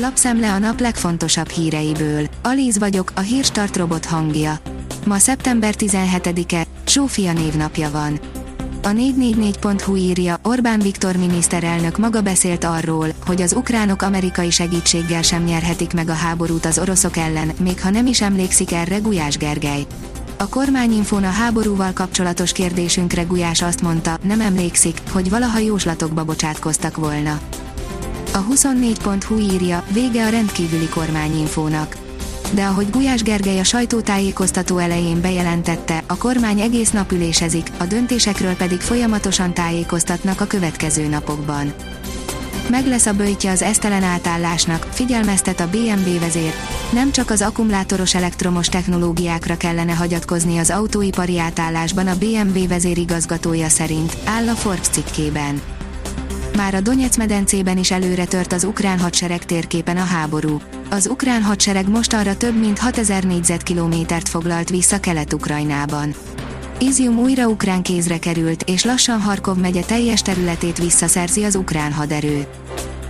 Lapszemle a nap legfontosabb híreiből. Alíz vagyok, a hírstart robot hangja. Ma szeptember 17-e, Sófia névnapja van. A 444.hu írja, Orbán Viktor miniszterelnök maga beszélt arról, hogy az ukránok amerikai segítséggel sem nyerhetik meg a háborút az oroszok ellen, még ha nem is emlékszik erre Gulyás Gergely. A kormányinfón a háborúval kapcsolatos kérdésünkre Gulyás azt mondta, nem emlékszik, hogy valaha jóslatokba bocsátkoztak volna. A 24.hu írja, vége a rendkívüli kormányinfónak. De ahogy Gulyás Gergely a sajtótájékoztató elején bejelentette, a kormány egész nap ülésezik, a döntésekről pedig folyamatosan tájékoztatnak a következő napokban. Meg lesz a bőjtje az esztelen átállásnak, figyelmeztet a BMW vezér. Nem csak az akkumulátoros elektromos technológiákra kellene hagyatkozni az autóipari átállásban a BMW vezérigazgatója szerint, áll a Forbes cikkében. Már a Donetsz medencében is előre tört az ukrán hadsereg térképen a háború. Az ukrán hadsereg mostanra több mint 6000 négyzetkilométert foglalt vissza Kelet-Ukrajnában. Izium újra ukrán kézre került, és lassan Harkov megye teljes területét visszaszerzi az ukrán haderő.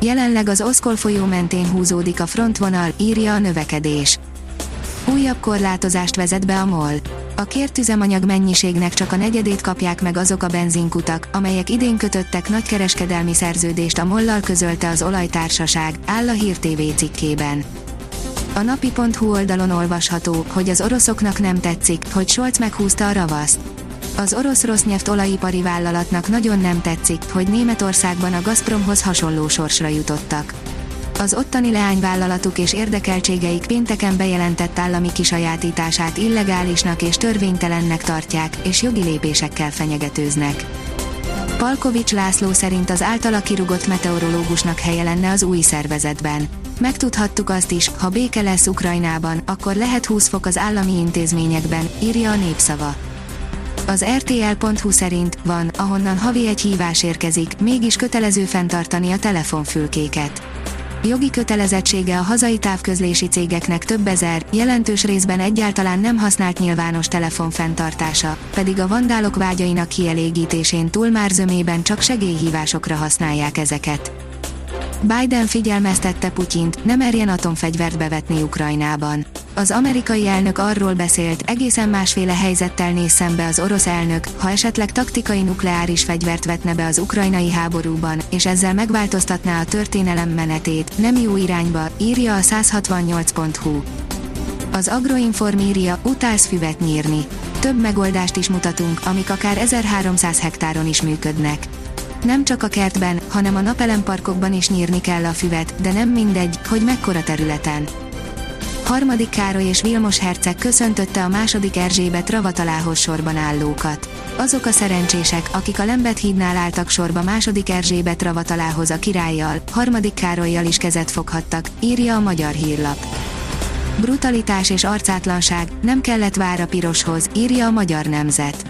Jelenleg az Oszkol folyó mentén húzódik a frontvonal, írja a növekedés. Újabb korlátozást vezet be a MOL. A kért üzemanyag mennyiségnek csak a negyedét kapják meg azok a benzinkutak, amelyek idén kötöttek nagykereskedelmi szerződést a mollal közölte az olajtársaság, áll a Hír TV cikkében. A napi.hu oldalon olvasható, hogy az oroszoknak nem tetszik, hogy Scholz meghúzta a ravaszt. Az orosz Rosneft olajipari vállalatnak nagyon nem tetszik, hogy Németországban a Gazpromhoz hasonló sorsra jutottak. Az ottani leányvállalatuk és érdekeltségeik pénteken bejelentett állami kisajátítását illegálisnak és törvénytelennek tartják, és jogi lépésekkel fenyegetőznek. Palkovics László szerint az általa kirugott meteorológusnak helye lenne az új szervezetben. Megtudhattuk azt is, ha béke lesz Ukrajnában, akkor lehet 20 fok az állami intézményekben, írja a népszava. Az RTL.hu szerint van, ahonnan havi egy hívás érkezik, mégis kötelező fenntartani a telefonfülkéket. Jogi kötelezettsége a hazai távközlési cégeknek több ezer, jelentős részben egyáltalán nem használt nyilvános telefon fenntartása, pedig a vandálok vágyainak kielégítésén túl már zömében csak segélyhívásokra használják ezeket. Biden figyelmeztette Putyint, nem merjen atomfegyvert bevetni Ukrajnában. Az amerikai elnök arról beszélt, egészen másféle helyzettel néz szembe az orosz elnök, ha esetleg taktikai nukleáris fegyvert vetne be az ukrajnai háborúban, és ezzel megváltoztatná a történelem menetét, nem jó irányba, írja a 168.hu. Az Agroinform írja, utálsz füvet nyírni. Több megoldást is mutatunk, amik akár 1300 hektáron is működnek. Nem csak a kertben, hanem a napelemparkokban is nyírni kell a füvet, de nem mindegy, hogy mekkora területen. Harmadik Károly és Vilmos herceg köszöntötte a második Erzsébet ravatalához sorban állókat. Azok a szerencsések, akik a Lembet hídnál álltak sorba második Erzsébet ravatalához a királlyal, harmadik Károlyjal is kezet foghattak, írja a magyar hírlap. Brutalitás és arcátlanság, nem kellett vár a piroshoz, írja a magyar nemzet.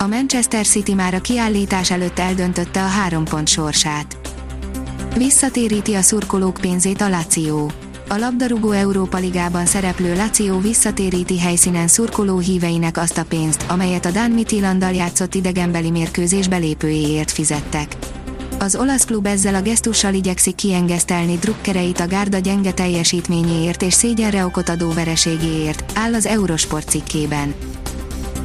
A Manchester City már a kiállítás előtt eldöntötte a három pont sorsát. Visszatéríti a szurkolók pénzét a Lazio. A labdarúgó Európa Ligában szereplő Lazio visszatéríti helyszínen szurkoló híveinek azt a pénzt, amelyet a Dán Midtjyllanddal játszott idegenbeli mérkőzés belépőjéért fizettek. Az olasz klub ezzel a gesztussal igyekszik kiengesztelni drukkereit a gárda gyenge teljesítményéért és szégyenre okot adó vereségéért, áll az Eurosport cikkében.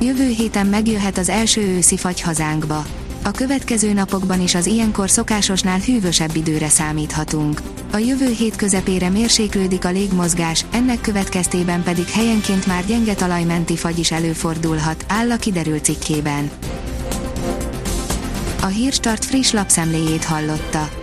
Jövő héten megjöhet az első őszi fagy hazánkba. A következő napokban is az ilyenkor szokásosnál hűvösebb időre számíthatunk. A jövő hét közepére mérséklődik a légmozgás, ennek következtében pedig helyenként már gyenge talajmenti fagy is előfordulhat, áll a kiderült cikkében. A Hírstart friss lapszemléjét hallotta.